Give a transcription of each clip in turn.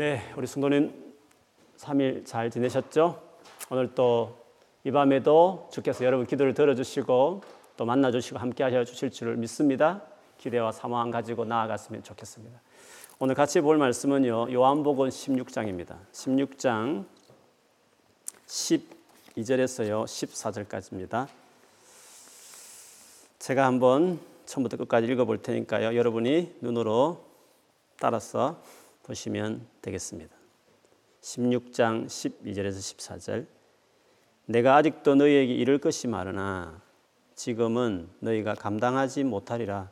네, 우리 성도님 3일 잘 지내셨죠? 오늘 또 이 밤에도 주께서 여러분 기도를 들어주시고 또 만나주시고 함께 하셔 주실 줄을 믿습니다. 기대와 사모함 가지고 나아갔으면 좋겠습니다. 오늘 같이 볼 말씀은요. 요한복음 16장입니다. 16장 12절에서요. 14절까지입니다. 제가 한번 처음부터 끝까지 읽어볼 테니까요. 여러분이 눈으로 따라서 보시면 되겠습니다. 16장 12절에서 14절 내가 아직도 너희에게 이를 것이 많으나 지금은 너희가 감당하지 못하리라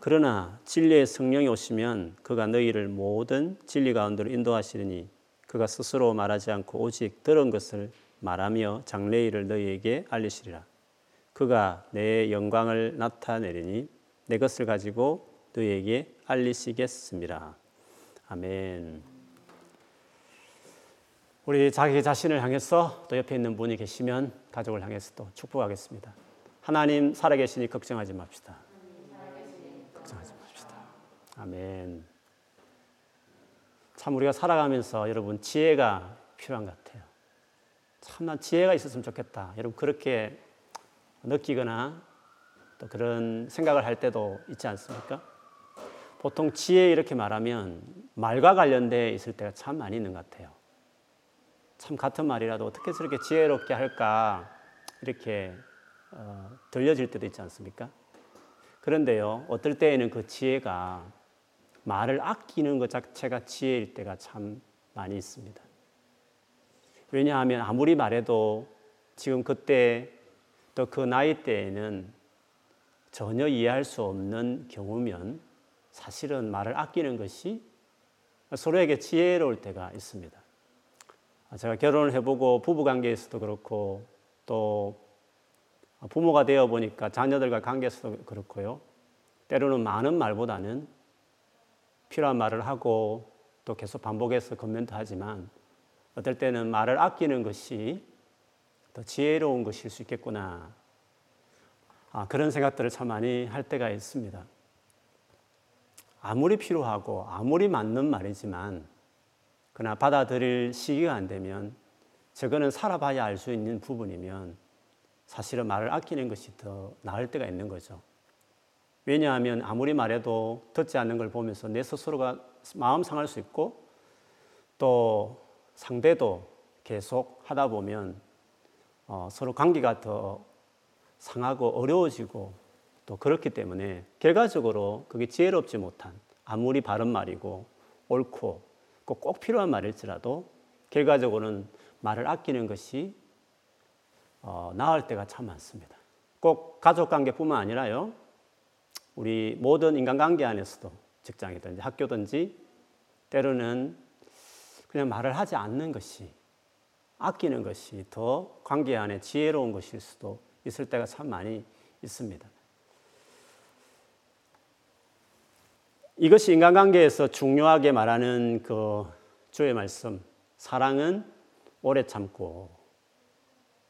그러나 진리의 성령이 오시면 그가 너희를 모든 진리 가운데로 인도하시리니 그가 스스로 말하지 않고 오직 들은 것을 말하며 장래일을 너희에게 알리시리라 그가 내 영광을 나타내리니 내 것을 가지고 너희에게 알리시겠습니다. 아멘. 우리 자기 자신을 향해서 또 옆에 있는 분이 계시면 가족을 향해서 또 축복하겠습니다. 하나님 살아계시니 걱정하지 맙시다. 걱정하지 맙시다. 아멘. 참 우리가 살아가면서 여러분 지혜가 필요한 것 같아요. 참 난 지혜가 있었으면 좋겠다. 여러분 그렇게 느끼거나 또 그런 생각을 할 때도 있지 않습니까? 보통 지혜 이렇게 말하면 말과 관련돼 있을 때가 참 많이 있는 것 같아요. 참 같은 말이라도 어떻게 저렇게 지혜롭게 할까 이렇게 어, 들려질 때도 있지 않습니까? 그런데요, 어떨 때에는 그 지혜가 말을 아끼는 것 자체가 지혜일 때가 참 많이 있습니다. 왜냐하면 아무리 말해도 지금 그때 또 그 나이 때에는 전혀 이해할 수 없는 경우면 사실은 말을 아끼는 것이 서로에게 지혜로울 때가 있습니다. 제가 결혼을 해보고 부부 관계에서도 그렇고 또 부모가 되어 보니까 자녀들과 관계에서도 그렇고요. 때로는 많은 말보다는 필요한 말을 하고 또 계속 반복해서 코멘트 하지만 어떨 때는 말을 아끼는 것이 더 지혜로운 것일 수 있겠구나. 아, 그런 생각들을 참 많이 할 때가 있습니다. 아무리 필요하고 아무리 맞는 말이지만 그러나 받아들일 시기가 안 되면 저거는 살아봐야 알 수 있는 부분이면 사실은 말을 아끼는 것이 더 나을 때가 있는 거죠. 왜냐하면 아무리 말해도 듣지 않는 걸 보면서 내 스스로가 마음 상할 수 있고 또 상대도 계속 하다 보면 어, 서로 관계가 더 상하고 어려워지고 또 그렇기 때문에 결과적으로 그게 지혜롭지 못한 아무리 바른 말이고 옳고 꼭 필요한 말일지라도 결과적으로는 말을 아끼는 것이 어, 나을 때가 참 많습니다. 꼭 가족 관계뿐만 아니라요. 우리 모든 인간관계 안에서도 직장이든지 학교든지 때로는 그냥 말을 하지 않는 것이 아끼는 것이 더 관계 안에 지혜로운 것일 수도 있을 때가 참 많이 있습니다. 이것이 인간관계에서 중요하게 말하는 그 주의 말씀. 사랑은 오래 참고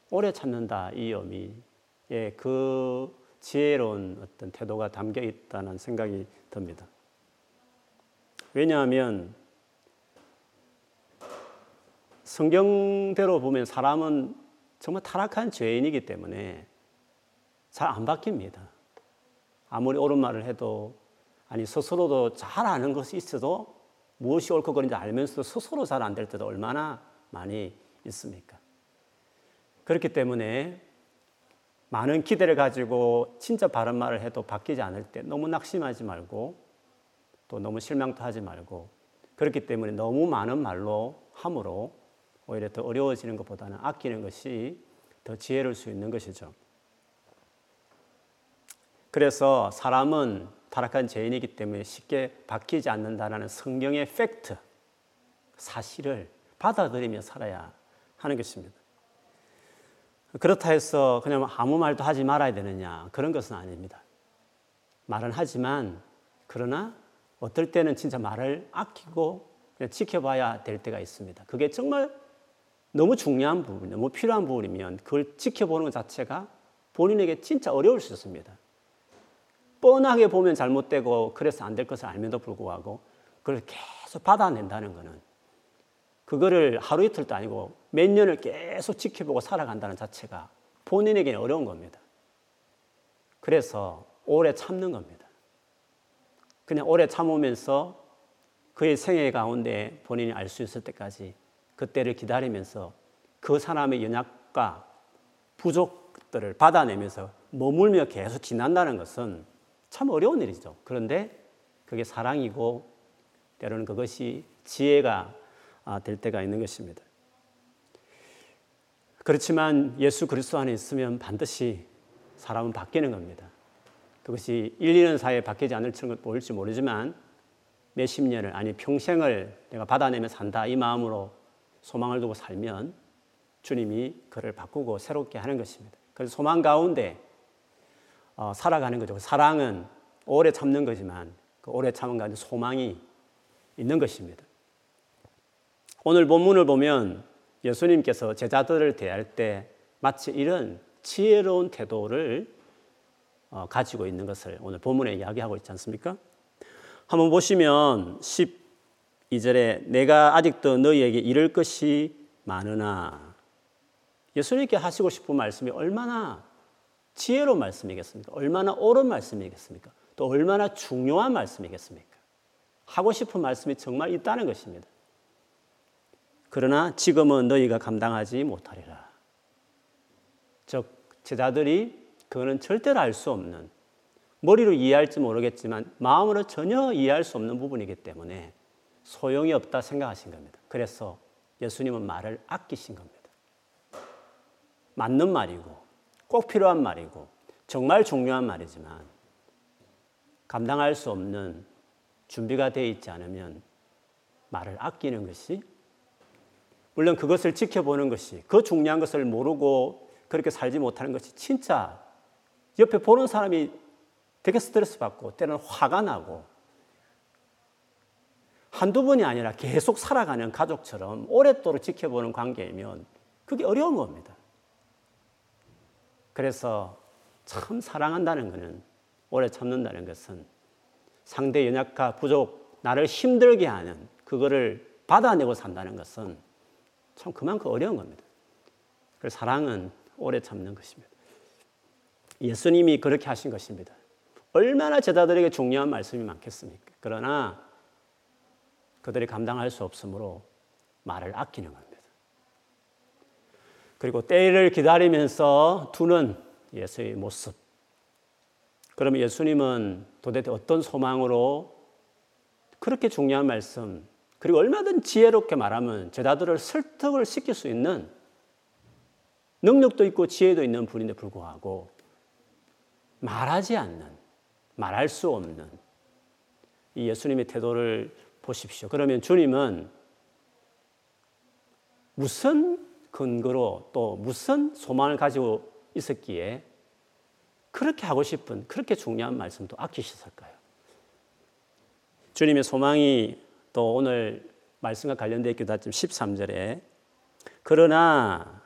오래 참는다 이 의미의 그 지혜로운 어떤 태도가 담겨 있다는 생각이 듭니다. 왜냐하면 성경대로 보면 사람은 정말 타락한 죄인이기 때문에 잘 안 바뀝니다. 아무리 옳은 말을 해도 아니 스스로도 잘 아는 것이 있어도 무엇이 옳고 그른지 알면서도 스스로 잘 안 될 때도 얼마나 많이 있습니까? 그렇기 때문에 많은 기대를 가지고 진짜 바른 말을 해도 바뀌지 않을 때 너무 낙심하지 말고 또 너무 실망도 하지 말고 그렇기 때문에 너무 많은 말로 함으로 오히려 더 어려워지는 것보다는 아끼는 것이 더 지혜로울 수 있는 것이죠. 그래서 사람은 타락한 죄인이기 때문에 쉽게 바뀌지 않는다는 성경의 팩트, 사실을 받아들이며 살아야 하는 것입니다. 그렇다 해서 그냥 아무 말도 하지 말아야 되느냐 그런 것은 아닙니다. 말은 하지만 그러나 어떨 때는 진짜 말을 아끼고 지켜봐야 될 때가 있습니다. 그게 정말 너무 중요한 부분, 너무 필요한 부분이면 그걸 지켜보는 것 자체가 본인에게 진짜 어려울 수 있습니다. 뻔하게 보면 잘못되고 그래서 안 될 것을 알면도 불구하고 그걸 계속 받아낸다는 것은 그거를 하루 이틀도 아니고 몇 년을 계속 지켜보고 살아간다는 자체가 본인에게는 어려운 겁니다. 그래서 오래 참는 겁니다. 그냥 오래 참으면서 그의 생애 가운데 본인이 알 수 있을 때까지 그때를 기다리면서 그 사람의 연약과 부족들을 받아내면서 머물며 계속 지난다는 것은 참 어려운 일이죠. 그런데 그게 사랑이고 때로는 그것이 지혜가 아, 될 때가 있는 것입니다. 그렇지만 예수 그리스도 안에 있으면 반드시 사람은 바뀌는 겁니다. 그것이 1, 2년 사이에 바뀌지 않을지 모르지만 몇십 년을 아니 평생을 내가 받아내며 산다 이 마음으로 소망을 두고 살면 주님이 그를 바꾸고 새롭게 하는 것입니다. 그래서 소망 가운데 어, 살아가는 거죠. 사랑은 오래 참는 거지만 그 오래 참은 가운데 소망이 있는 것입니다. 오늘 본문을 보면 예수님께서 제자들을 대할 때 마치 이런 지혜로운 태도를 어, 가지고 있는 것을 오늘 본문에 이야기하고 있지 않습니까? 한번 보시면 12절에 내가 아직도 너희에게 이럴 것이 많으나 예수님께 하시고 싶은 말씀이 얼마나 지혜로운 말씀이겠습니까? 얼마나 옳은 말씀이겠습니까? 또 얼마나 중요한 말씀이겠습니까? 하고 싶은 말씀이 정말 있다는 것입니다. 그러나 지금은 너희가 감당하지 못하리라. 즉, 제자들이 그거는 절대로 알 수 없는 머리로 이해할지 모르겠지만 마음으로 전혀 이해할 수 없는 부분이기 때문에 소용이 없다 생각하신 겁니다. 그래서 예수님은 말을 아끼신 겁니다. 맞는 말이고 꼭 필요한 말이고 정말 중요한 말이지만 감당할 수 없는 준비가 되어 있지 않으면 말을 아끼는 것이 물론 그것을 지켜보는 것이 그 중요한 것을 모르고 그렇게 살지 못하는 것이 진짜 옆에 보는 사람이 되게 스트레스 받고 때로는 화가 나고 한두 번이 아니라 계속 살아가는 가족처럼 오랫도록 지켜보는 관계이면 그게 어려운 겁니다. 그래서 참 사랑한다는 것은 오래 참는다는 것은 상대 연약과 부족, 나를 힘들게 하는 그거를 받아내고 산다는 것은 참 그만큼 어려운 겁니다. 그래서 사랑은 오래 참는 것입니다. 예수님이 그렇게 하신 것입니다. 얼마나 제자들에게 중요한 말씀이 많겠습니까? 그러나 그들이 감당할 수 없으므로 말을 아끼는 겁니다. 그리고 때를 기다리면서 두는 예수의 모습. 그러면 예수님은 도대체 어떤 소망으로 그렇게 중요한 말씀, 그리고 얼마든 지혜롭게 말하면 제자들을 설득을 시킬 수 있는 능력도 있고 지혜도 있는 분인데 불구하고 말하지 않는, 말할 수 없는 이 예수님의 태도를 보십시오. 그러면 주님은 무슨 근거로 또 무슨 소망을 가지고 있었기에 그렇게 하고 싶은 그렇게 중요한 말씀도 아끼셨을까요? 주님의 소망이 또 오늘 말씀과 관련되어 있기도 하지만 13절에 그러나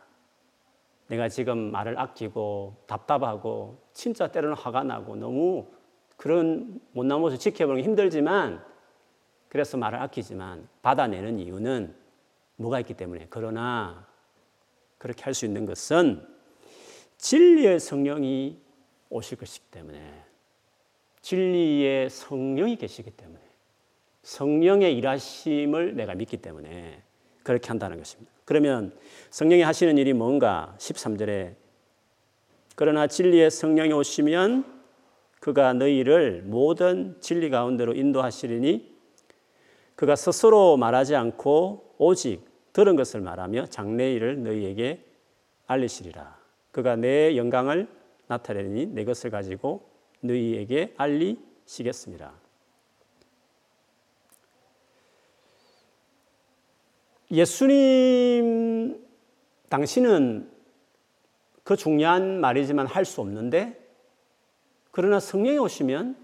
내가 지금 말을 아끼고 답답하고 진짜 때로는 화가 나고 너무 그런 못난 모습 지켜보는 게 힘들지만 그래서 말을 아끼지만 받아내는 이유는 뭐가 있기 때문에 그러나 그렇게 할 수 있는 것은 진리의 성령이 오실 것이기 때문에 진리의 성령이 계시기 때문에 성령의 일하심을 내가 믿기 때문에 그렇게 한다는 것입니다. 그러면 성령이 하시는 일이 뭔가 13절에 그러나 진리의 성령이 오시면 그가 너희를 모든 진리 가운데로 인도하시리니 그가 스스로 말하지 않고 오직 들은 것을 말하며 장래일을 너희에게 알리시리라. 그가 내 영광을 나타내니 내 것을 가지고 너희에게 알리시겠습니다. 예수님 당신은 그 중요한 말이지만 할 수 없는데 그러나 성령이 오시면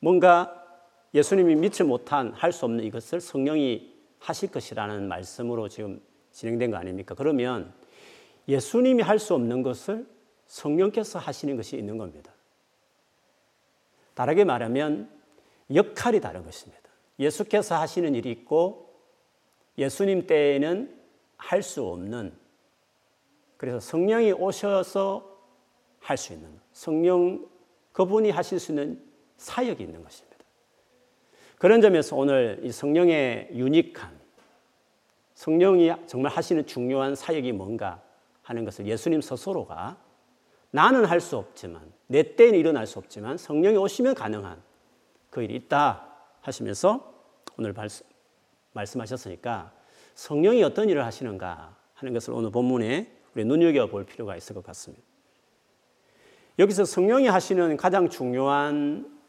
뭔가 예수님이 믿지 못한 할 수 없는 이것을 성령이 하실 것이라는 말씀으로 지금 진행된 거 아닙니까? 그러면 예수님이 할 수 없는 것을 성령께서 하시는 것이 있는 겁니다. 다르게 말하면 역할이 다른 것입니다. 예수께서 하시는 일이 있고 예수님 때에는 할 수 없는 그래서 성령이 오셔서 할 수 있는 성령 그분이 하실 수 있는 사역이 있는 것입니다. 그런 점에서 오늘 이 성령의 유니크한 성령이 정말 하시는 중요한 사역이 뭔가 하는 것을 예수님 스스로가 나는 할 수 없지만 내 때는 일어날 수 없지만 성령이 오시면 가능한 그 일이 있다 하시면서 오늘 말씀, 말씀하셨으니까 성령이 어떤 일을 하시는가 하는 것을 오늘 본문에 우리 눈여겨 볼 필요가 있을 것 같습니다. 여기서 성령이 하시는 가장 중요한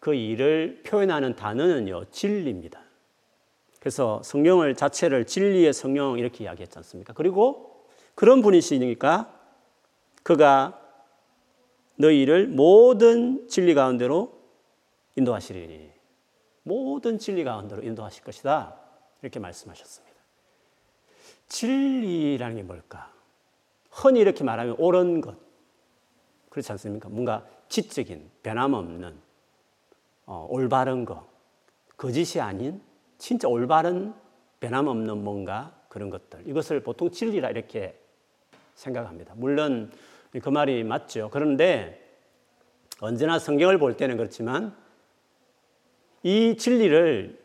그 일을 표현하는 단어는요, 진리입니다. 그래서 성령을 자체를 진리의 성령 이렇게 이야기했지 않습니까? 그리고 그런 분이시니까 그가 너희를 모든 진리 가운데로 인도하시리니 모든 진리 가운데로 인도하실 것이다. 이렇게 말씀하셨습니다. 진리라는 게 뭘까? 흔히 이렇게 말하면 옳은 것. 그렇지 않습니까? 뭔가 지적인, 변함없는, 어, 올바른 것. 거짓이 아닌 진짜 올바른, 변함없는 뭔가 그런 것들. 이것을 보통 진리라 이렇게 생각합니다. 물론 그 말이 맞죠. 그런데 언제나 성경을 볼 때는 그렇지만 이 진리를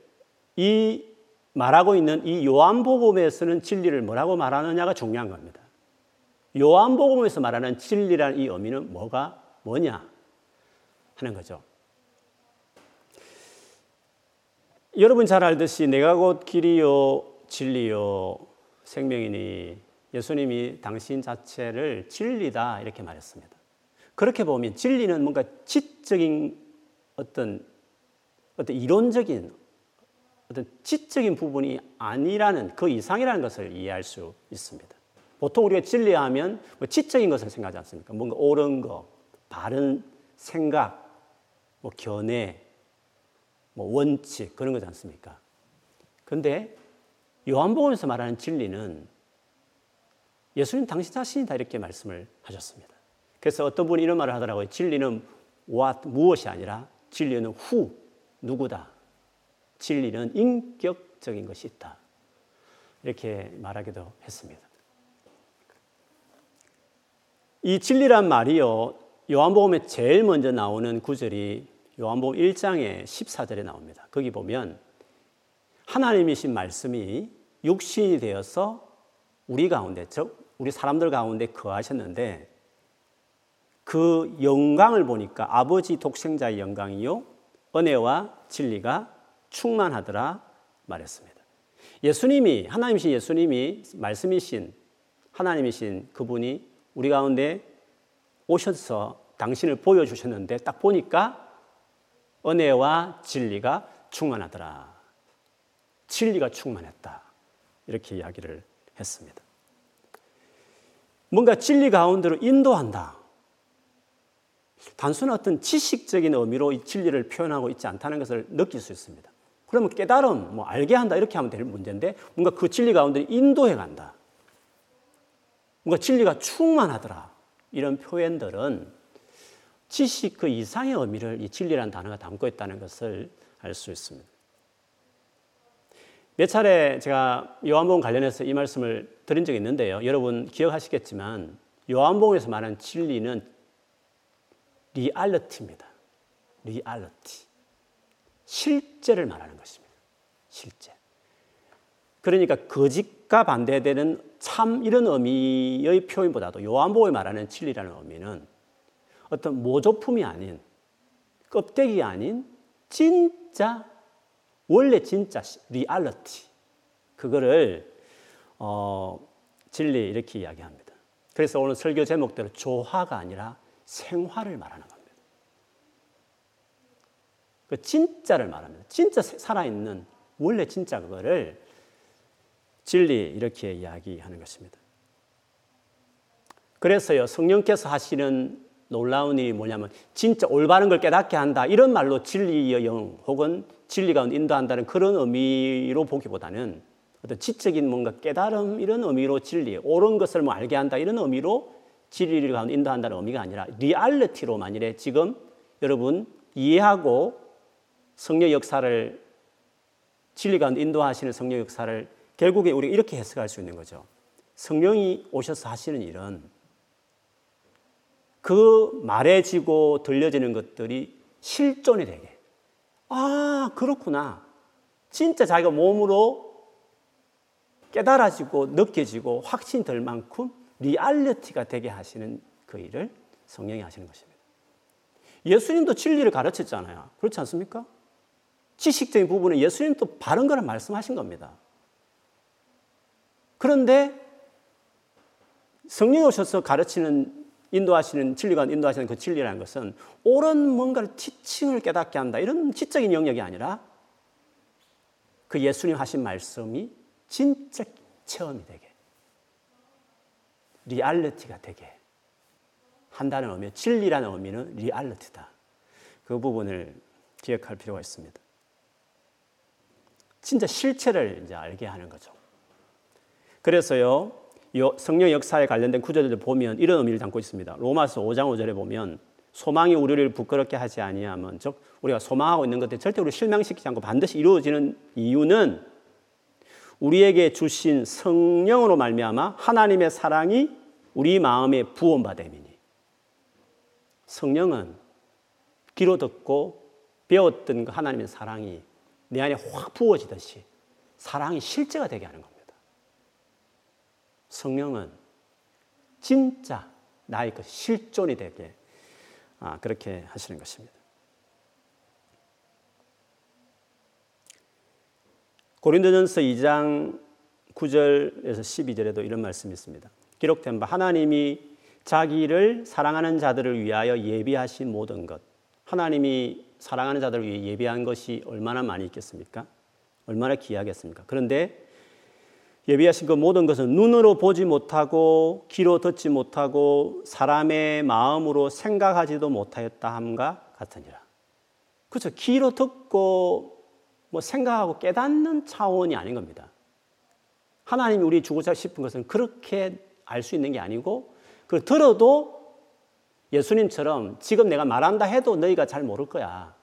이 말하고 있는 이 요한복음에서는 진리를 뭐라고 말하느냐가 중요한 겁니다. 요한복음에서 말하는 진리라는 이 의미는 뭐가 뭐냐 하는 거죠. 여러분 잘 알듯이 내가 곧 길이요 진리요 생명이니 예수님이 당신 자체를 진리다 이렇게 말했습니다. 그렇게 보면 진리는 뭔가 지적인 어떤 어떤 이론적인 어떤 지적인 부분이 아니라는 그 이상이라는 것을 이해할 수 있습니다. 보통 우리가 진리하면 뭐 지적인 것을 생각하지 않습니까? 뭔가 옳은 거, 바른 생각, 뭐 견해, 뭐 원칙 그런 거지 않습니까? 근데 요한복음에서 말하는 진리는 예수님 당신 자신이다 이렇게 말씀을 하셨습니다. 그래서 어떤 분이 이런 말을 하더라고요. 진리는 what 무엇이 아니라 진리는 who 누구다. 진리는 인격적인 것이 있다. 이렇게 말하기도 했습니다. 이 진리란 말이요. 요한복음에 제일 먼저 나오는 구절이 요한복음 1장의 14절에 나옵니다. 거기 보면 하나님이신 말씀이 육신이 되어서 우리 가운데, 즉 우리 사람들 가운데 거하셨는데 그 영광을 보니까 아버지 독생자의 영광이요 은혜와 진리가 충만하더라 말했습니다. 예수님이 하나님이신 예수님이 말씀이신 하나님이신 그분이 우리 가운데 오셔서 당신을 보여주셨는데 딱 보니까 은혜와 진리가 충만하더라. 진리가 충만했다. 이렇게 이야기를 했습니다. 뭔가 진리 가운데로 인도한다. 단순한 어떤 지식적인 의미로 이 진리를 표현하고 있지 않다는 것을 느낄 수 있습니다. 그러면 깨달음, 뭐 알게 한다 이렇게 하면 될 문제인데 뭔가 그 진리 가운데 인도해 간다. 뭔가 진리가 충만하더라. 이런 표현들은 지식 그 이상의 의미를 이 진리라는 단어가 담고 있다는 것을 알 수 있습니다. 몇 차례 제가 요한복음 관련해서 이 말씀을 드린 적이 있는데요. 여러분 기억하시겠지만 요한복음에서 말하는 진리는 reality입니다. reality. 실제를 말하는 것입니다. 실제. 그러니까 거짓과 반대되는 참 이런 의미의 표현보다도 요한복음에 말하는 진리라는 의미는 어떤 모조품이 아닌 껍데기 아닌 진짜 원래 진짜 리얼리티 그거를 어, 진리 이렇게 이야기합니다. 그래서 오늘 설교 제목대로 조화가 아니라 생화를 말하는 겁니다. 그 진짜를 말합니다. 진짜 살아있는 원래 진짜 그거를 진리 이렇게 이야기하는 것입니다. 그래서요 성령께서 하시는 놀라운 일이 뭐냐면 진짜 올바른 걸 깨닫게 한다 이런 말로 진리의 영 혹은 진리 가운데 인도한다는 그런 의미로 보기보다는 어떤 지적인 뭔가 깨달음 이런 의미로 진리 옳은 것을 뭐 알게 한다 이런 의미로 진리를 가운데 인도한다는 의미가 아니라 리얼리티로 만일에 지금 여러분 이해하고 성령 역사를 진리 가운데 인도하시는 성령 역사를 결국에 우리가 이렇게 해석할 수 있는 거죠. 성령이 오셔서 하시는 일은 그 말해지고 들려지는 것들이 실존이 되게. 아, 그렇구나. 진짜 자기가 몸으로 깨달아지고 느껴지고 확신이 될 만큼 reality가 되게 하시는 그 일을 성령이 하시는 것입니다. 예수님도 진리를 가르쳤잖아요. 그렇지 않습니까? 지식적인 부분은 예수님도 바른 거를 말씀하신 겁니다. 그런데 성령이 오셔서 가르치는 인도하시는 진리가 인도하시는 그 진리라는 것은 옳은 뭔가를 teaching을 깨닫게 한다 이런 지적인 영역이 아니라 그 예수님 하신 말씀이 진짜 체험이 되게 reality가 되게 한다는 의미, 진리라는 의미는 reality다. 그 부분을 기억할 필요가 있습니다. 진짜 실체를 이제 알게 하는 거죠. 그래서요, 성령 역사에 관련된 구절들을 보면 이런 의미를 담고 있습니다. 로마서 5장 5절에 보면 소망이 우리를 부끄럽게 하지 아니하면 즉 우리가 소망하고 있는 것들 절대 우리 실망시키지 않고 반드시 이루어지는 이유는 우리에게 주신 성령으로 말미암아 하나님의 사랑이 우리 마음에 부원받음이니 성령은 귀로 듣고 배웠던 그 하나님의 사랑이 내 안에 확 부어지듯이 사랑이 실제가 되게 하는 겁니다. 성령은 진짜 나의 그 실존이 되게 아, 그렇게 하시는 것입니다. 고린도전서 2장 9절에서 12절에도 이런 말씀이 있습니다. 기록된 바 하나님이 자기를 사랑하는 자들을 위하여 예비하신 모든 것. 하나님이 사랑하는 자들을 위해 예비한 것이 얼마나 많이 있겠습니까? 얼마나 귀하겠습니까? 그런데 예비하신 그 모든 것은 눈으로 보지 못하고 귀로 듣지 못하고 사람의 마음으로 생각하지도 못하였다 함과 같으니라. 그렇죠. 귀로 듣고 뭐 생각하고 깨닫는 차원이 아닌 겁니다. 하나님이 우리 주고자 싶은 것은 그렇게 알 수 있는 게 아니고 그걸 들어도 예수님처럼 지금 내가 말한다 해도 너희가 잘 모를 거야.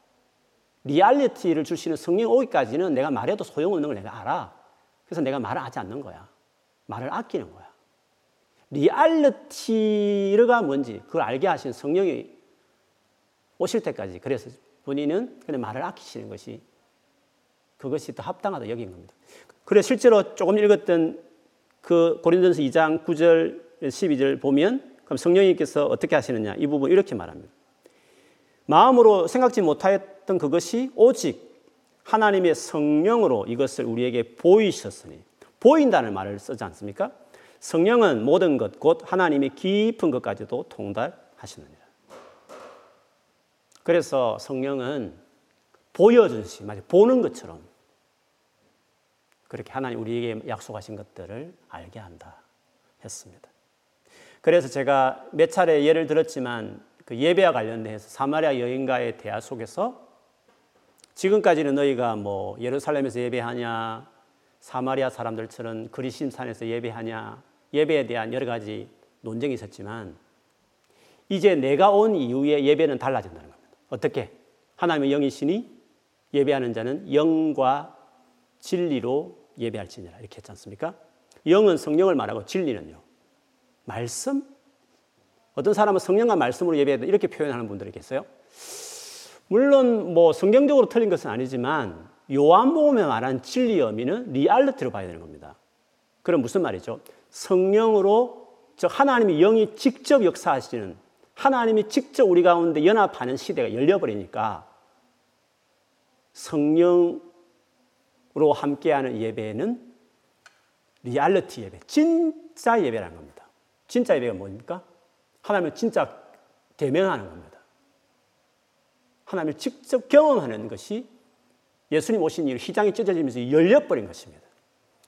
reality를 주시는 성령 오기까지는 내가 말해도 소용없는 걸 내가 알아. 그래서 내가 말을 하지 않는 거야. 말을 아끼는 거야. reality가 뭔지 그걸 알게 하신 성령이 오실 때까지 그래서 본인은 그냥 말을 아끼시는 것이 그것이 더 합당하다 여긴 겁니다. 그래 실제로 조금 읽었던 그 고린도서 2장 9절 12절 보면 그럼 성령님께서 어떻게 하시느냐 이 부분 이렇게 말합니다. 마음으로 생각지 못하였던 그것이 오직 하나님의 성령으로 이것을 우리에게 보이셨으니 보인다는 말을 쓰지 않습니까? 성령은 모든 것 곧 하나님의 깊은 것까지도 통달하시느니라. 그래서 성령은 보여주시, 마치 보는 것처럼 그렇게 하나님 우리에게 약속하신 것들을 알게 한다 했습니다. 그래서 제가 몇 차례 예를 들었지만 그 예배와 관련해서 사마리아 여인과의 대화 속에서 지금까지는 너희가 뭐 예루살렘에서 예배하냐 사마리아 사람들처럼 그리심 산에서 예배하냐 예배에 대한 여러 가지 논쟁이 있었지만 이제 내가 온 이후에 예배는 달라진다는 겁니다. 어떻게? 하나님의 영이시니 예배하는 자는 영과 진리로 예배할지니라 이렇게 했지 않습니까? 영은 성령을 말하고 진리는요. 말씀? 어떤 사람은 성령과 말씀으로 예배한다 이렇게 표현하는 분들이 계세요. 물론 뭐 성경적으로 틀린 것은 아니지만 요한복음에 말한 진리 의미는 리얼리티로 봐야 되는 겁니다. 그럼 무슨 말이죠? 성령으로 즉 하나님의 영이 직접 역사하시는 하나님이 직접 우리 가운데 연합하는 시대가 열려버리니까 성령 로 함께하는 예배는 리얼리티 예배, 진짜 예배라는 겁니다. 진짜 예배가 뭡니까? 하나님을 진짜 대면하는 겁니다. 하나님을 직접 경험하는 것이 예수님 오신 이후 휘장이 찢어지면서 열려버린 것입니다.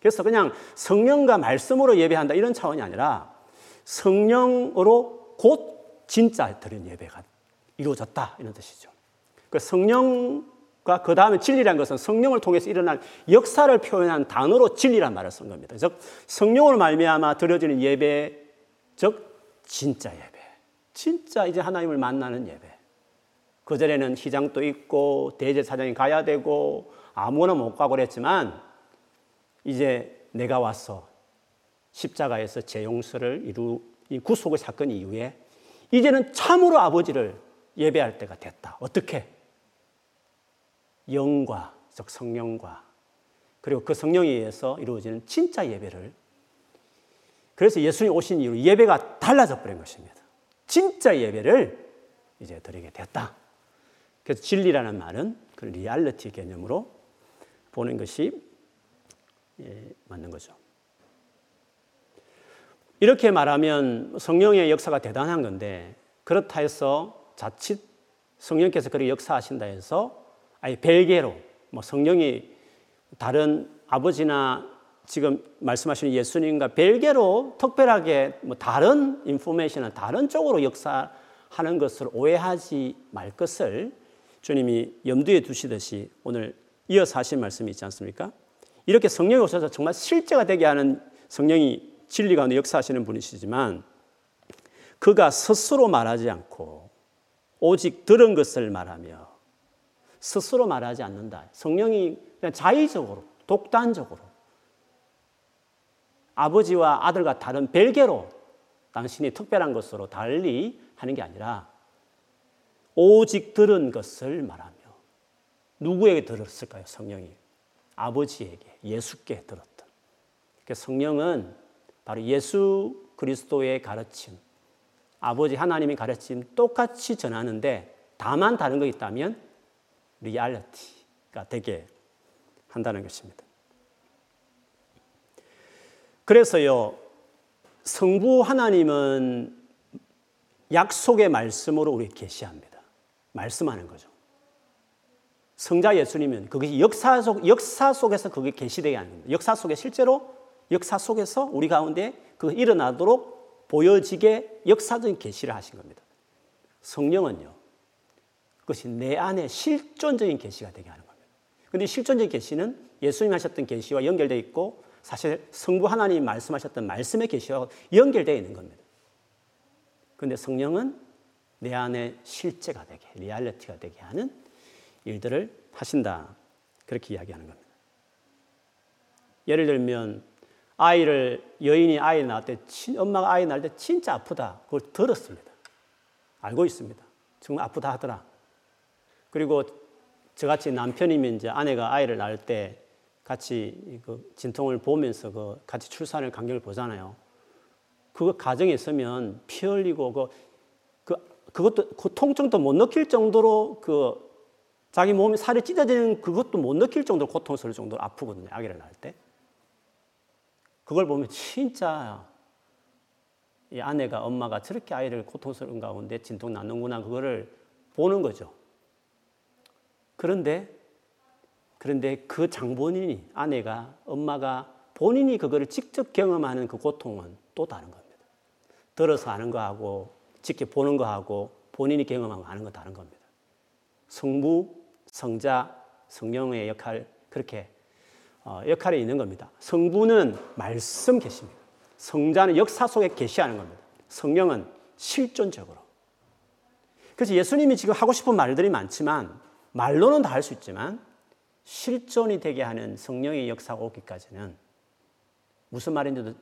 그래서 그냥 성령과 말씀으로 예배한다 이런 차원이 아니라 성령으로 곧 진짜 드린 예배가 이루어졌다 이런 뜻이죠. 그 성령 그 다음에 진리란 것은 성령을 통해서 일어난 역사를 표현한 단어로 진리란 말을 쓴 겁니다. 즉 성령으로 말미암아 드려지는 예배, 즉 진짜 예배, 진짜 이제 하나님을 만나는 예배. 그전에는 희장도 있고 대제사장이 가야 되고 아무나 못 가고 그랬지만 이제 내가 와서 십자가에서 제 용서를 이루 이 구속의 사건 이후에 이제는 참으로 아버지를 예배할 때가 됐다. 어떻게? 영과 즉 성령과 그리고 그 성령에 의해서 이루어지는 진짜 예배를 그래서 예수님 오신 이후 예배가 달라져 버린 것입니다. 진짜 예배를 이제 드리게 됐다. 그래서 진리라는 말은 그 리얼리티 개념으로 보는 것이 예, 맞는 거죠. 이렇게 말하면 성령의 역사가 대단한 건데 그렇다 해서 자칫 성령께서 그렇게 역사하신다 해서 아예 별개로 뭐 성령이 다른 아버지나 지금 말씀하시는 예수님과 별개로 특별하게 뭐 다른 인포메이션은 다른 쪽으로 역사하는 것을 오해하지 말 것을 주님이 염두에 두시듯이 오늘 이어서 하신 말씀이 있지 않습니까? 이렇게 성령이 오셔서 정말 실제가 되게 하는 성령이 진리 가운데 역사하시는 분이시지만 그가 스스로 말하지 않고 오직 들은 것을 말하며 스스로 말하지 않는다. 성령이 그냥 자의적으로, 독단적으로 아버지와 아들과 다른 별개로 당신이 특별한 것으로 달리 하는 게 아니라 오직 들은 것을 말하며 누구에게 들었을까요? 성령이 아버지에게 예수께 들었던. 그러니까 성령은 바로 예수 그리스도의 가르침, 아버지 하나님의 가르침 똑같이 전하는데 다만 다른 거 있다면 reality가 되게 한다는 것입니다. 그래서요, 성부 하나님은 약속의 말씀으로 우리 계시합니다. 말씀하는 거죠. 성자 예수님은 그것이 역사 속 역사 속에서 그게 계시되게 하는 겁니다. 역사 속에 실제로 역사 속에서 우리 가운데 그 일어나도록 보여지게 역사적인 계시를 하신 겁니다. 성령은요. 그것이 내 안에 실존적인 계시가 되게 하는 겁니다. 근데 실존적인 계시는 예수님 하셨던 계시와 연결되어 있고 사실 성부 하나님 말씀하셨던 말씀의 계시와 연결되어 있는 겁니다. 근데 성령은 내 안에 실제가 되게, reality가 되게 하는 일들을 하신다. 그렇게 이야기하는 겁니다. 예를 들면 아이를 여인이 아이 낳을 때 엄마가 아이 낳을 때 진짜 아프다. 그걸 들었습니다. 알고 있습니다. 정말 아프다 하더라. 그리고 저같이 남편이면 이제 아내가 아이를 낳을 때 같이 그 진통을 보면서 그 같이 출산을 광경을 보잖아요. 그거 가정에 있으면 피 흘리고 그, 그 그것도 그 통증도 못 느낄 정도로 그 자기 몸이 살이 찢어지는 그것도 못 느낄 정도로 고통스러울 정도로 아프거든요. 아기를 낳을 때. 그걸 보면 진짜 이 아내가 엄마가 저렇게 아이를 고통스러운 가운데 진통 낳는구나 그거를 보는 거죠. 그런데 그런데 그 장본인이 아내가 엄마가 본인이 그거를 직접 경험하는 그 고통은 또 다른 겁니다. 들어서 아는 거하고 직접 보는 거하고 본인이 경험하고 아는 거 다른 겁니다. 성부, 성자, 성령의 역할 그렇게 어, 역할이 있는 겁니다. 성부는 말씀 계십니다. 성자는 역사 속에 계시하는 겁니다. 성령은 실존적으로. 그래서 예수님이 지금 하고 싶은 말들이 많지만 말로는 다 할 수 있지만 실존이 되게 하는 성령의 역사가 오기까지는 무슨 말인지도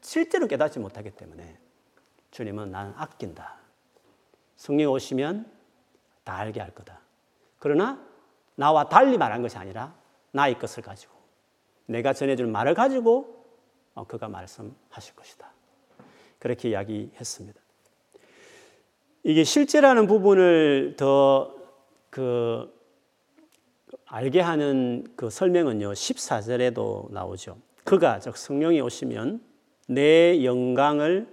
실제로 깨닫지 못하기 때문에 주님은 나는 아낀다. 성령이 오시면 다 알게 할 거다. 그러나 나와 달리 말한 것이 아니라 나의 것을 가지고 내가 전해줄 말을 가지고 어, 그가 말씀하실 것이다. 그렇게 이야기했습니다. 이게 실제라는 부분을 더 그 알게 하는 그 설명은요 14절에도 나오죠. 그가 즉 성령이 오시면 내 영광을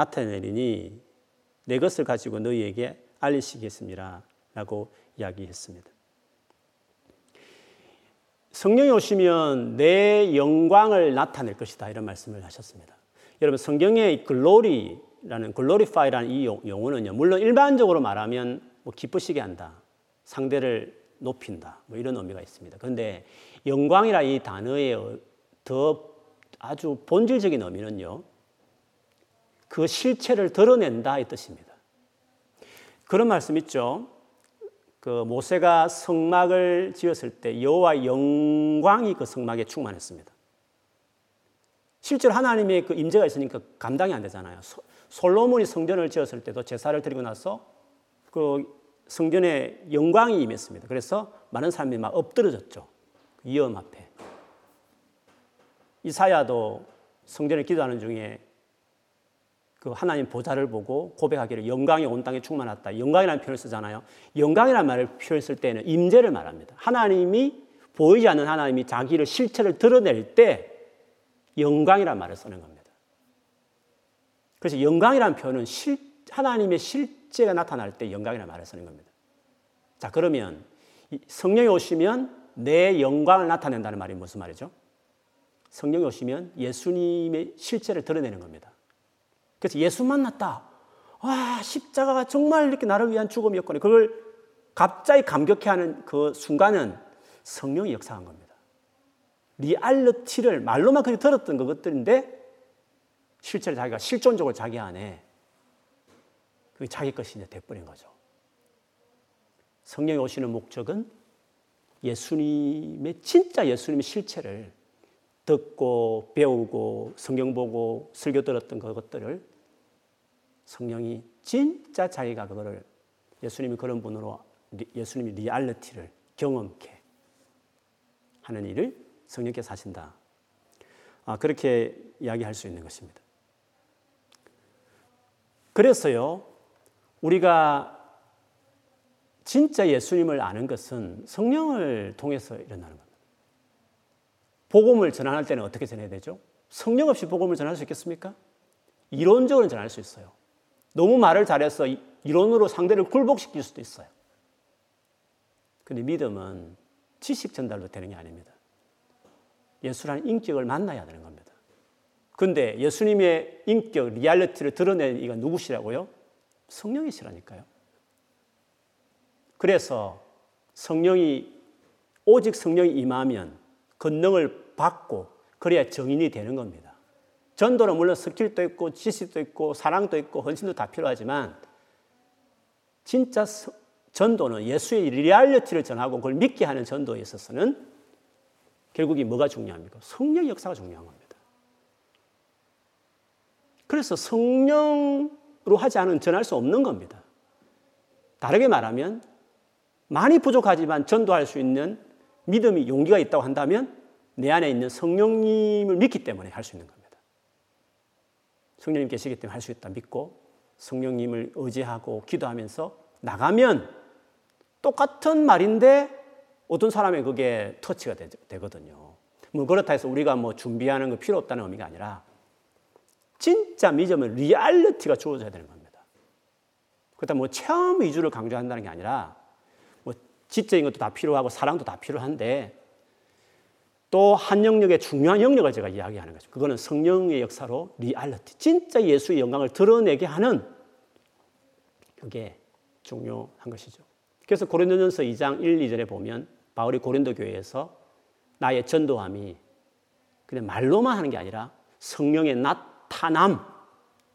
나타내리니 내 것을 가지고 너희에게 알리시겠습니다 라고 이야기했습니다. 성령이 오시면 내 영광을 나타낼 것이다. 이런 말씀을 하셨습니다. 여러분, 성경의 글로리라는, 글로리파이라는 이 용어는요, 물론 일반적으로 말하면 뭐 기쁘시게 한다. 상대를 높인다. 뭐 이런 의미가 있습니다. 그런데 영광이라 이 단어의 더 아주 본질적인 의미는요, 그 실체를 드러낸다 이 뜻입니다. 그런 말씀 있죠. 그 모세가 성막을 지었을 때 여호와 영광이 그 성막에 충만했습니다. 실제로 하나님의 그 임재가 있으니까 감당이 안 되잖아요. 솔로몬이 성전을 지었을 때도 제사를 드리고 나서 그 성전에 영광이 임했습니다. 그래서 많은 사람이 막 엎드러졌죠. 위험 앞에. 이사야도 성전에 기도하는 중에 그 하나님 보좌를 보고 고백하기를 영광이 온 땅에 충만했다. 영광이라는 표현을 쓰잖아요. 영광이라는 말을 표현 쓸 때는 임재를 말합니다. 하나님이 보이지 않는 하나님이 자기를 실체를 드러낼 때 영광이라는 말을 쓰는 겁니다. 그래서 영광이라는 표현은 실, 하나님의 실제가 나타날 때 영광이라는 말을 쓰는 겁니다. 자, 그러면 성령이 오시면 내 영광을 나타낸다는 말이 무슨 말이죠? 성령이 오시면 예수님의 실체를 드러내는 겁니다. 그래서 예수 만났다. 와, 십자가가 정말 이렇게 나를 위한 죽음이었거니. 그걸 갑자기 감격해 하는 그 순간은 성령이 역사한 겁니다. reality를 말로만 그렇게 들었던 것들인데 실제로 자기가 실존적으로 자기 안에 그 자기 것이 이제 돼버린 거죠. 성령이 오시는 목적은 예수님의 진짜 예수님의 실체를 듣고 배우고 성경 보고 설교 들었던 그것들을 성령이 진짜 자기가 그거를 예수님이 그런 분으로 예수님이 reality를 경험케 하는 일을 성령께서 하신다. 아, 그렇게 이야기할 수 있는 것입니다. 그래서요, 우리가 진짜 예수님을 아는 것은 성령을 통해서 일어나는 겁니다. 복음을 전할 때는 어떻게 전해야 되죠? 성령 없이 복음을 전할 수 있겠습니까? 이론적으로 전할 수 있어요. 너무 말을 잘해서 이론으로 상대를 굴복시킬 수도 있어요. 근데 믿음은 지식 전달로 되는 게 아닙니다. 예수라는 인격을 만나야 되는 겁니다. 근데 예수님의 인격, reality를 드러낸 이가 누구시라고요? 성령이시라니까요. 그래서 성령이, 오직 성령이 임하면 권능을 받고 그래야 증인이 되는 겁니다. 전도는 물론 skill도 있고 지식도 있고 사랑도 있고 헌신도 다 필요하지만 진짜 전도는 예수의 reality를 전하고 그걸 믿게 하는 전도에 있어서는 결국이 뭐가 중요합니까? 성령 역사가 중요한 겁니다. 그래서 성령으로 하지 않으면 전할 수 없는 겁니다. 다르게 말하면 많이 부족하지만 전도할 수 있는 믿음이 용기가 있다고 한다면 내 안에 있는 성령님을 믿기 때문에 할 수 있는 겁니다. 성령님 계시기 때문에 할 수 있다 믿고 성령님을 의지하고 기도하면서 나가면 똑같은 말인데 어떤 사람의 그게 터치가 되, 거든요 뭐 그렇다 해서 우리가 뭐 준비하는 거 필요 없다는 의미가 아니라 진짜 믿음은 reality가 주어져야 되는 겁니다. 그렇다 뭐 체험 위주를 강조한다는 게 아니라 뭐 지적인 것도 다 필요하고 사랑도 다 필요한데 또 한 영역의 중요한 영역을 제가 이야기하는 거죠. 그거는 성령의 역사로 리얼리티, 진짜 예수의 영광을 드러내게 하는 그게 중요한 것이죠. 그래서 고린도전서 2장 1, 2절에 보면 바울이 고린도 교회에서 나의 전도함이 그냥 말로만 하는 게 아니라 성령의 나타남,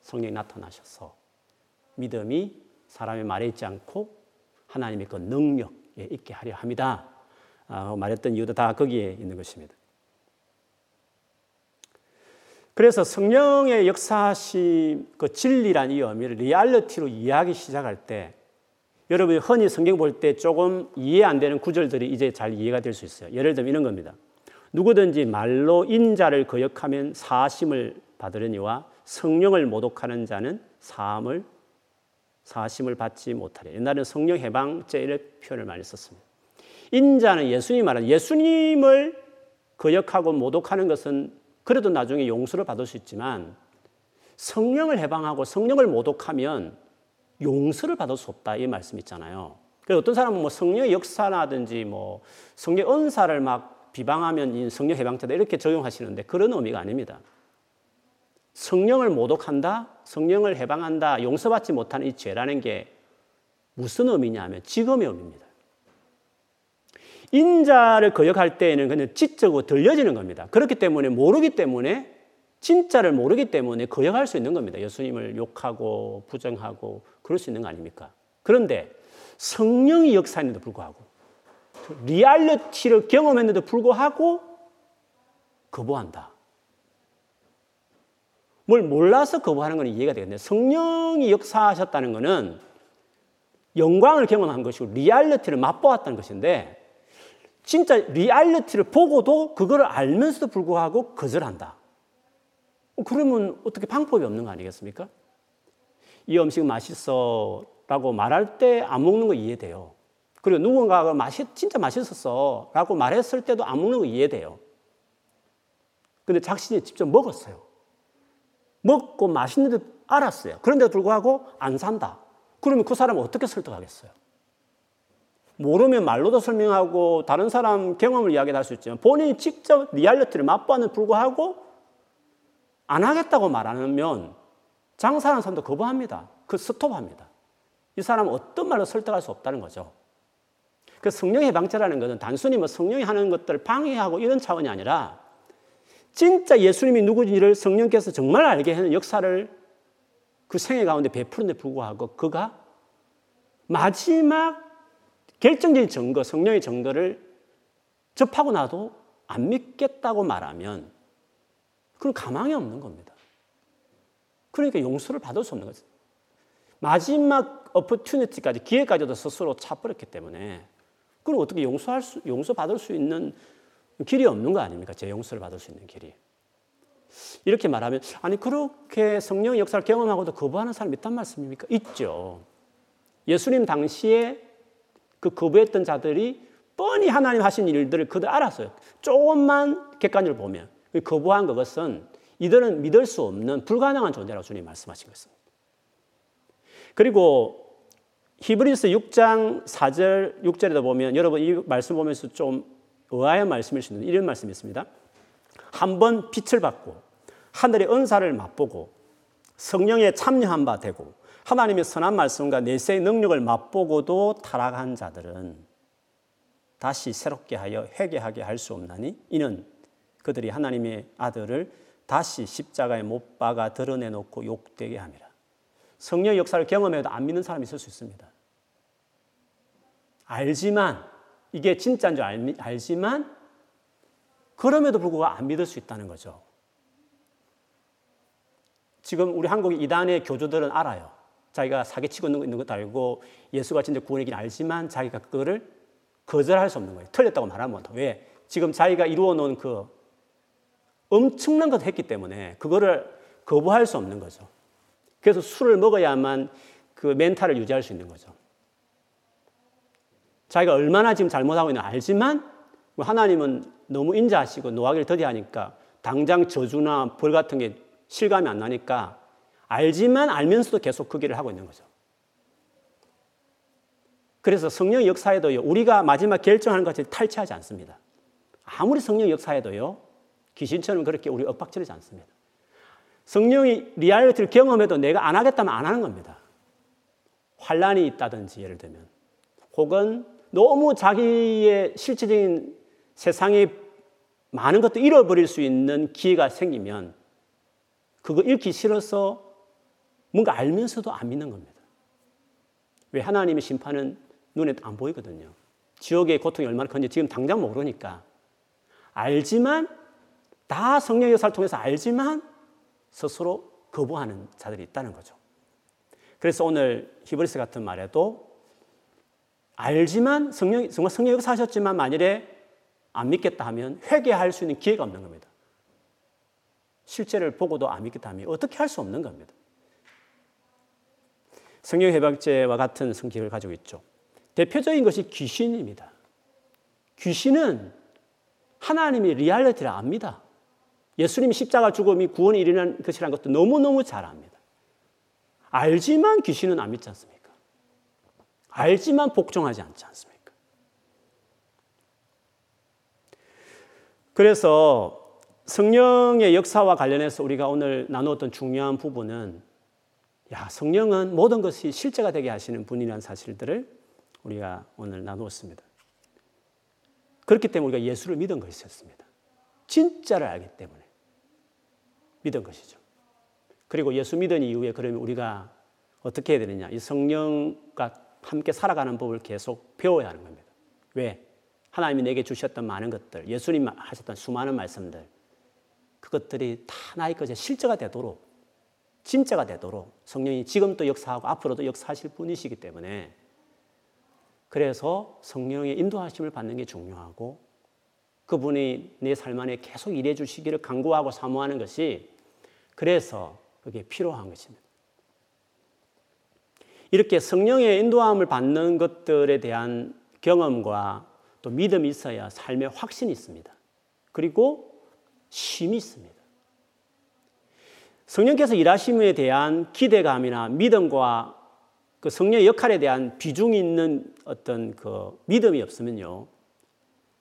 성령이 나타나셔서 믿음이 사람의 말에 있지 않고 하나님의 그 능력에 있게 하려 합니다. 아, 말했던 이유도 다 거기에 있는 것입니다. 그래서 성령의 역사심, 그 진리란 이 의미를 리얼리티로 이해하기 시작할 때 여러분이 흔히 성경 볼 때 조금 이해 안 되는 구절들이 이제 잘 이해가 될 수 있어요. 예를 들면 이런 겁니다. 누구든지 말로 인자를 거역하면 사심을 받으려니와 성령을 모독하는 자는 사함을 사심을 받지 못하리. 옛날에는 성령 해방죄 이런 표현을 많이 썼습니다. 인자는 예수님 말하는 예수님을 거역하고 모독하는 것은 그래도 나중에 용서를 받을 수 있지만 성령을 해방하고 성령을 모독하면 용서를 받을 수 없다 이 말씀 있잖아요. 그래서 어떤 사람은 뭐 성령의 역사라든지 뭐 성령 은사를 막 비방하면 성령 해방태다 이렇게 적용하시는데 그런 의미가 아닙니다. 성령을 모독한다, 성령을 해방한다, 용서받지 못하는 이 죄라는 게 무슨 의미냐면 지금의 의미입니다. 인자를 거역할 때에는 그냥 지적으로 들려지는 겁니다. 그렇기 때문에 모르기 때문에 진짜를 모르기 때문에 거역할 수 있는 겁니다. 예수님을 욕하고 부정하고 그럴 수 있는 거 아닙니까? 그런데 성령이 역사했는데 불구하고 reality를 경험했는데 불구하고 거부한다. 뭘 몰라서 거부하는 건 이해가 되겠네. 성령이 역사하셨다는 것은 영광을 경험한 것이고 리얼리티를 맛보았다는 것인데 진짜 리얼리티를 보고도 그거를 알면서도 불구하고 거절한다. 그러면 어떻게 방법이 없는 거 아니겠습니까? 이 음식 맛있어 라고 말할 때 안 먹는 거 이해돼요. 그리고 누군가가 맛이 진짜 맛있었어 라고 말했을 때도 안 먹는 거 이해돼요. 근데 자신이 직접 먹었어요. 먹고 맛있는데 알았어요. 그런데도 불구하고 안 산다. 그러면 그 사람을 어떻게 설득하겠어요? 모르면 말로도 설명하고 다른 사람 경험을 이야기할 수 있지만 본인이 직접 리얼리티를 맛보는 불구하고 안 하겠다고 말하면 장사하는 사람도 거부합니다. 그 스톱합니다. 이 사람은 어떤 말로 설득할 수 없다는 거죠. 그 성령 훼방죄라는 것은 단순히 뭐 성령이 하는 것들을 방해하고 이런 차원이 아니라 진짜 예수님이 누구인지를 성령께서 정말 알게 하는 역사를 그 생애 가운데 베푸는데 불구하고 그가 마지막 결정적인 증거, 성령의 증거를 접하고 나도 안 믿겠다고 말하면 그건 가망이 없는 겁니다. 그러니까 용서를 받을 수 없는 거죠. 마지막 어퍼튜니티까지 기회까지도 스스로 차버렸기 때문에 그럼 어떻게 용서할 수 용서 받을 수 있는 길이 없는 거 아닙니까? 제 용서를 받을 수 있는 길이. 이렇게 말하면 아니 그렇게 성령의 역사를 경험하고도 거부하는 사람이 있단 말씀입니까? 있죠. 예수님 당시에 그 거부했던 자들이 뻔히 하나님 하신 일들을 그들 알았어요. 조금만 객관적으로 보면 그 거부한 그것은 이들은 믿을 수 없는 불가능한 존재라고 주님 말씀하신 것입니다. 그리고 히브리서 6장 4절 6절에도 보면 여러분 이 말씀 보면서 좀 의아한 말씀일 수 있는데 이런 말씀이 있습니다. 한 번 빛을 받고 하늘의 은사를 맛보고 성령에 참여한 바 되고 하나님의 선한 말씀과 내세의 능력을 맛보고도 타락한 자들은 다시 새롭게 하여 회개하게 할 수 없나니 이는 그들이 하나님의 아들을 다시 십자가에 못 박아 드러내 놓고 욕되게 함이라. 성령 역사를 경험해도 안 믿는 사람이 있을 수 있습니다. 알지만 이게 진짜인 줄 알, 알지만 그럼에도 불구하고 안 믿을 수 있다는 거죠. 지금 우리 한국 이단의 교주들은 알아요. 자기가 사기치고 있는 것도 알고 예수가 진짜 구원이긴 알지만 자기가 그거를 거절할 수 없는 거예요. 틀렸다고 말하면 왜? 지금 자기가 이루어 놓은 그 엄청난 것을 했기 때문에 그거를 거부할 수 없는 거죠. 그래서 술을 먹어야만 그 멘탈을 유지할 수 있는 거죠. 자기가 얼마나 지금 잘못하고 있는 알지만 하나님은 너무 인자하시고 노하기를 더디하니까 당장 저주나 벌 같은 게 실감이 안 나니까 알지만 알면서도 계속 그 길을 하고 있는 거죠. 그래서 성령 역사에도요, 우리가 마지막 결정하는 것을 탈취하지 않습니다. 아무리 성령 역사에도요, 귀신처럼 그렇게 우리 윽박지르지 않습니다. 성령이 리얼리티를 경험해도 내가 안 하겠다면 안 하는 겁니다. 환란이 있다든지 예를 들면 혹은 너무 자기의 실질적인 세상에 많은 것도 잃어버릴 수 있는 기회가 생기면 그거 잃기 싫어서 뭔가 알면서도 안 믿는 겁니다. 왜 하나님의 심판은 눈에 안 보이거든요. 지옥의 고통이 얼마나 큰지 지금 당장 모르니까 알지만 다 성령 역사를 통해서 알지만 스스로 거부하는 자들이 있다는 거죠. 그래서 오늘 히브리스 같은 말에도 알지만 성령 정말 성령 역사하셨지만 만일에 안 믿겠다 하면 회개할 수 있는 기회가 없는 겁니다. 실제를 보고도 안 믿겠다 하면 어떻게 할 수 없는 겁니다. 성령 훼방죄와 같은 성격을 가지고 있죠. 대표적인 것이 귀신입니다. 귀신은 하나님의 리얼리티를 압니다. 예수님이 십자가 죽음이 구원이 일어난 것이라는 것도 너무너무 잘 압니다. 알지만 귀신은 안 믿지 않습니까? 알지만 복종하지 않지 않습니까? 그래서 성령의 역사와 관련해서 우리가 오늘 나누었던 중요한 부분은 야, 성령은 모든 것이 실제가 되게 하시는 분이라는 사실들을 우리가 오늘 나누었습니다. 그렇기 때문에 우리가 예수를 믿은 것이었습니다. 진짜를 알기 때문에. 믿은 것이죠. 그리고 예수 믿은 이후에 그러면 우리가 어떻게 해야 되느냐. 이 성령과 함께 살아가는 법을 계속 배워야 하는 겁니다. 왜? 하나님이 내게 주셨던 많은 것들, 예수님 하셨던 수많은 말씀들, 그것들이 다 나의 것에 실제가 되도록, 진짜가 되도록 성령이 지금도 역사하고 앞으로도 역사하실 분이시기 때문에 그래서 성령의 인도하심을 받는 게 중요하고 그분이 내 삶 안에 계속 일해 주시기를 간구하고 사모하는 것이 그래서 그게 필요한 것입니다. 이렇게 성령의 인도함을 받는 것들에 대한 경험과 또 믿음이 있어야 삶에 확신이 있습니다. 그리고 쉼이 있습니다. 성령께서 일하심에 대한 기대감이나 믿음과 그 성령의 역할에 대한 비중이 있는 어떤 그 믿음이 없으면요.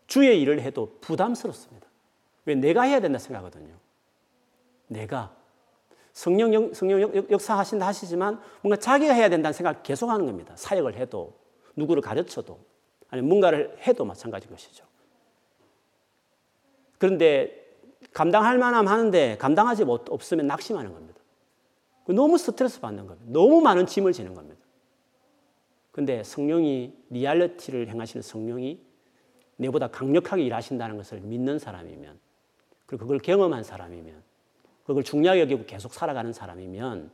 주의 일을 해도 부담스럽습니다. 왜 내가 해야 된다 생각하거든요. 내가 성령 성령 역사하신다 하시지만 뭔가 자기가 해야 된다는 생각 계속 하는 겁니다. 사역을 해도 누구를 가르쳐도 아니 뭔가를 해도 마찬가지인 것이죠. 그런데 감당할 만함 하는데 감당하지 못 없으면 낙심하는 겁니다. 너무 스트레스 받는 겁니다. 너무 많은 짐을 지는 겁니다. 근데 성령이 리얼리티를 행하시는 성령이 내보다 강력하게 일하신다는 것을 믿는 사람이면 그리고 그걸 경험한 사람이면 그걸 중요하게 여기고 계속 살아가는 사람이면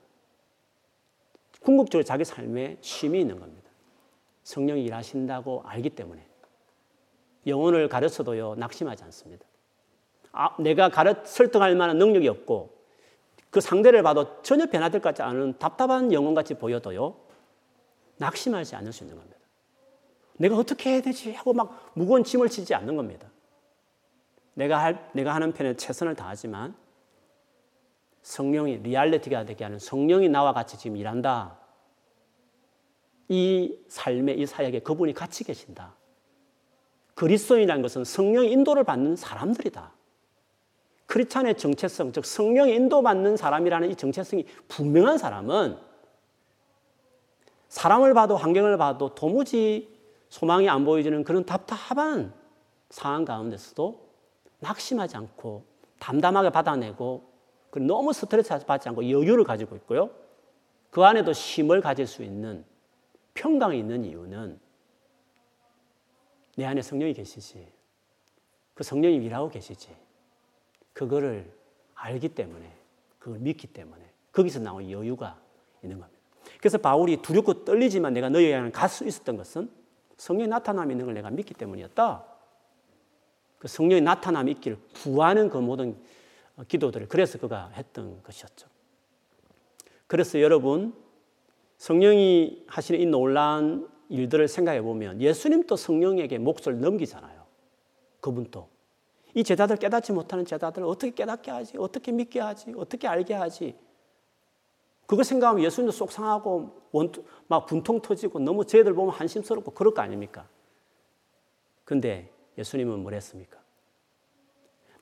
궁극적으로 자기 삶에 쉼이 있는 겁니다. 성령이 일하신다고 알기 때문에 영혼을 가르쳐도요 낙심하지 않습니다. 아, 내가 가르 설득할 만한 능력이 없고 그 상대를 봐도 전혀 변화될 것 같지 않은 답답한 영혼같이 보여도요 낙심하지 않을 수 있는 겁니다. 내가 어떻게 해야 되지 하고 막 무거운 짐을 지지 않는 겁니다. 내가 할 내가 하는 편에 최선을 다하지만 성령이 리얼리티가 되게 하는 성령이 나와 같이 지금 일한다. 이 삶의 이 사역에 그분이 같이 계신다. 그리스도인이라는 것은 성령의 인도를 받는 사람들이다. 크리스찬의 정체성, 즉 성령의 인도받는 사람이라는 이 정체성이 분명한 사람은 사람을 봐도 환경을 봐도 도무지 소망이 안 보여지는 그런 답답한 상황 가운데서도 낙심하지 않고 담담하게 받아내고 너무 스트레스 받지 않고 여유를 가지고 있고요. 그 안에도 힘을 가질 수 있는 평강이 있는 이유는 내 안에 성령이 계시지. 그 성령이 일하고 계시지. 그거를 알기 때문에, 그걸 믿기 때문에 거기서 나온 여유가 있는 겁니다. 그래서 바울이 두렵고 떨리지만 내가 너희에게 갈수 있었던 것은 성령의 나타남이 있는 걸 내가 믿기 때문이었다. 그 성령의 나타남이 있기를 구하는 그 모든 기도들을 그래서 그가 했던 것이었죠. 그래서 여러분 성령이 하시는 이 놀라운 일들을 생각해 보면 예수님도 성령에게 몫을 넘기잖아요. 그분도 이 제자들 깨닫지 못하는 제자들을 어떻게 깨닫게 하지? 어떻게 믿게 하지? 어떻게 알게 하지? 그거 생각하면 예수님도 속상하고 원투, 막 분통 터지고 너무 쟤들 보면 한심스럽고 그럴 거 아닙니까? 근데 예수님은 뭘 했습니까?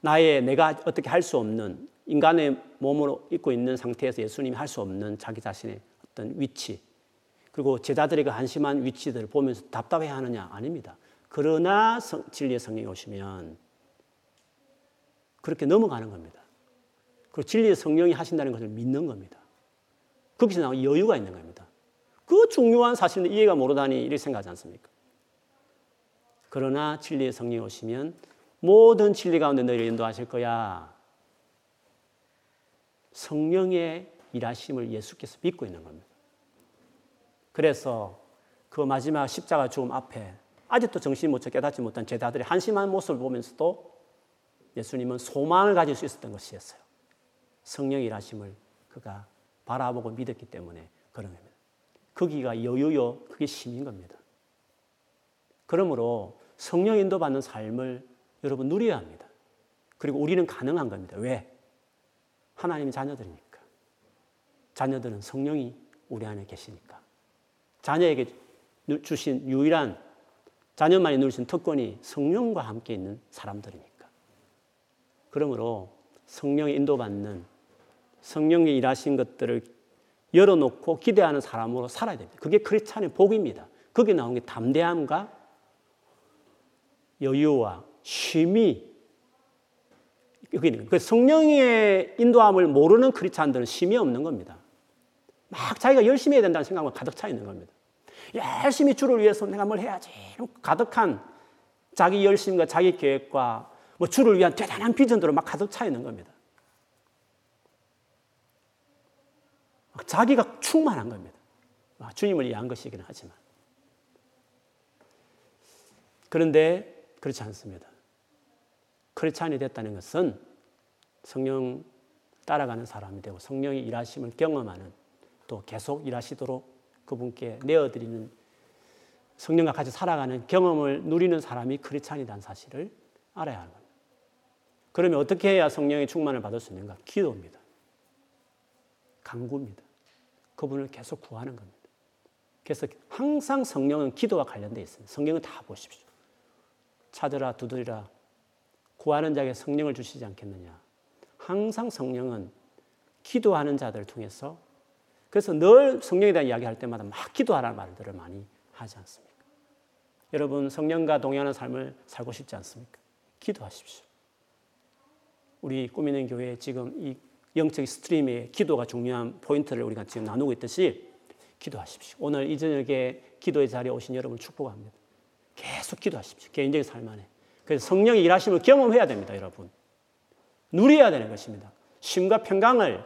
나의 내가 어떻게 할 수 없는 인간의 몸으로 입고 있는 상태에서 예수님이 할 수 없는 자기 자신의 어떤 위치 그리고 제자들에게 한심한 위치들을 보면서 답답해 하느냐? 아닙니다. 그러나 성, 진리의 성령이 오시면 그렇게 넘어가는 겁니다. 그리고 진리의 성령이 하신다는 것을 믿는 겁니다. 거기서 나온 여유가 있는 겁니다. 그 중요한 사실은 이해가 모르다니 이렇게 생각하지 않습니까? 그러나 진리의 성령이 오시면 모든 진리 가운데 너희를 인도하실 거야. 성령의 일하심을 예수께서 믿고 있는 겁니다. 그래서 그 마지막 십자가 죽음 앞에 아직도 정신 못 깨닫지 못한 제자들의 한심한 모습을 보면서도 예수님은 소망을 가질 수 있었던 것이었어요. 성령 일하심을 그가 바라보고 믿었기 때문에 그런 겁니다. 거기가 여유요, 그게 힘인 겁니다. 그러므로 성령 인도받는 삶을 여러분 누려야 합니다. 그리고 우리는 가능한 겁니다. 왜? 하나님의 자녀들이니까. 자녀들은 성령이 우리 안에 계시니까. 자녀에게 주신 유일한 자녀만이 누리신 특권이 성령과 함께 있는 사람들이니까. 그러므로 성령의 인도받는 성령이 일하신 것들을 열어놓고 기대하는 사람으로 살아야 됩니다. 그게 크리스찬의 복입니다. 거기에 나온 게 담대함과 여유와 쉼이 여기 있는 그 성령의 인도함을 모르는 크리스찬들은 쉼이 없는 겁니다. 막 자기가 열심히 해야 된다는 생각만 가득 차 있는 겁니다. 열심히 주를 위해서 내가 뭘 해야지. 가득한 자기 열심과 자기 계획과 뭐 주를 위한 대단한 비전들로 막 가득 차 있는 겁니다. 자기가 충만한 겁니다. 아, 주님을 위한 것이긴 하지만. 그런데 그렇지 않습니다. 크리스찬이 됐다는 것은 성령 따라가는 사람이 되고 성령의 일하심을 경험하는 또 계속 일하시도록 그분께 내어드리는 성령과 같이 살아가는 경험을 누리는 사람이 크리스찬이라는 사실을 알아야 하는 겁니다. 그러면 어떻게 해야 성령의 충만을 받을 수 있는가? 기도입니다. 간구입니다. 그분을 계속 구하는 겁니다. 그래서 항상 성령은 기도와 관련되어 있습니다. 성경은 다 보십시오. 찾으라 두드리라 구하는 자에게 성령을 주시지 않겠느냐. 항상 성령은 기도하는 자들을 통해서 그래서 늘 성령에 대한 이야기할 때마다 막 기도하라는 말들을 많이 하지 않습니까? 여러분 성령과 동행하는 삶을 살고 싶지 않습니까? 기도하십시오. 우리 꾸미는 교회 지금 이 영적 스트림의 기도가 중요한 포인트를 우리가 지금 나누고 있듯이 기도하십시오. 오늘 이 저녁에 기도의 자리에 오신 여러분 축복합니다. 계속 기도하십시오. 개인적인 삶 안에. 그래서 성령의 일하심을 경험해야 됩니다, 여러분. 누려야 되는 것입니다. 쉼과 평강을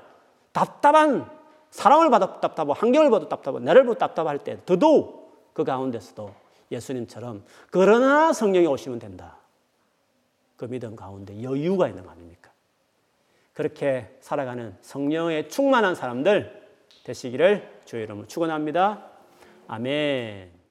답답한 사랑을 받아 답답하고 환경을 봐도 답답하고 나를 보고 답답할 때 더더욱 그 가운데서도 예수님처럼 그러나 성령이 오시면 된다. 그 믿음 가운데 여유가 있는 거 아닙니까? 그렇게 살아가는 성령에 충만한 사람들 되시기를 주의 이름으로 축원합니다. 아멘.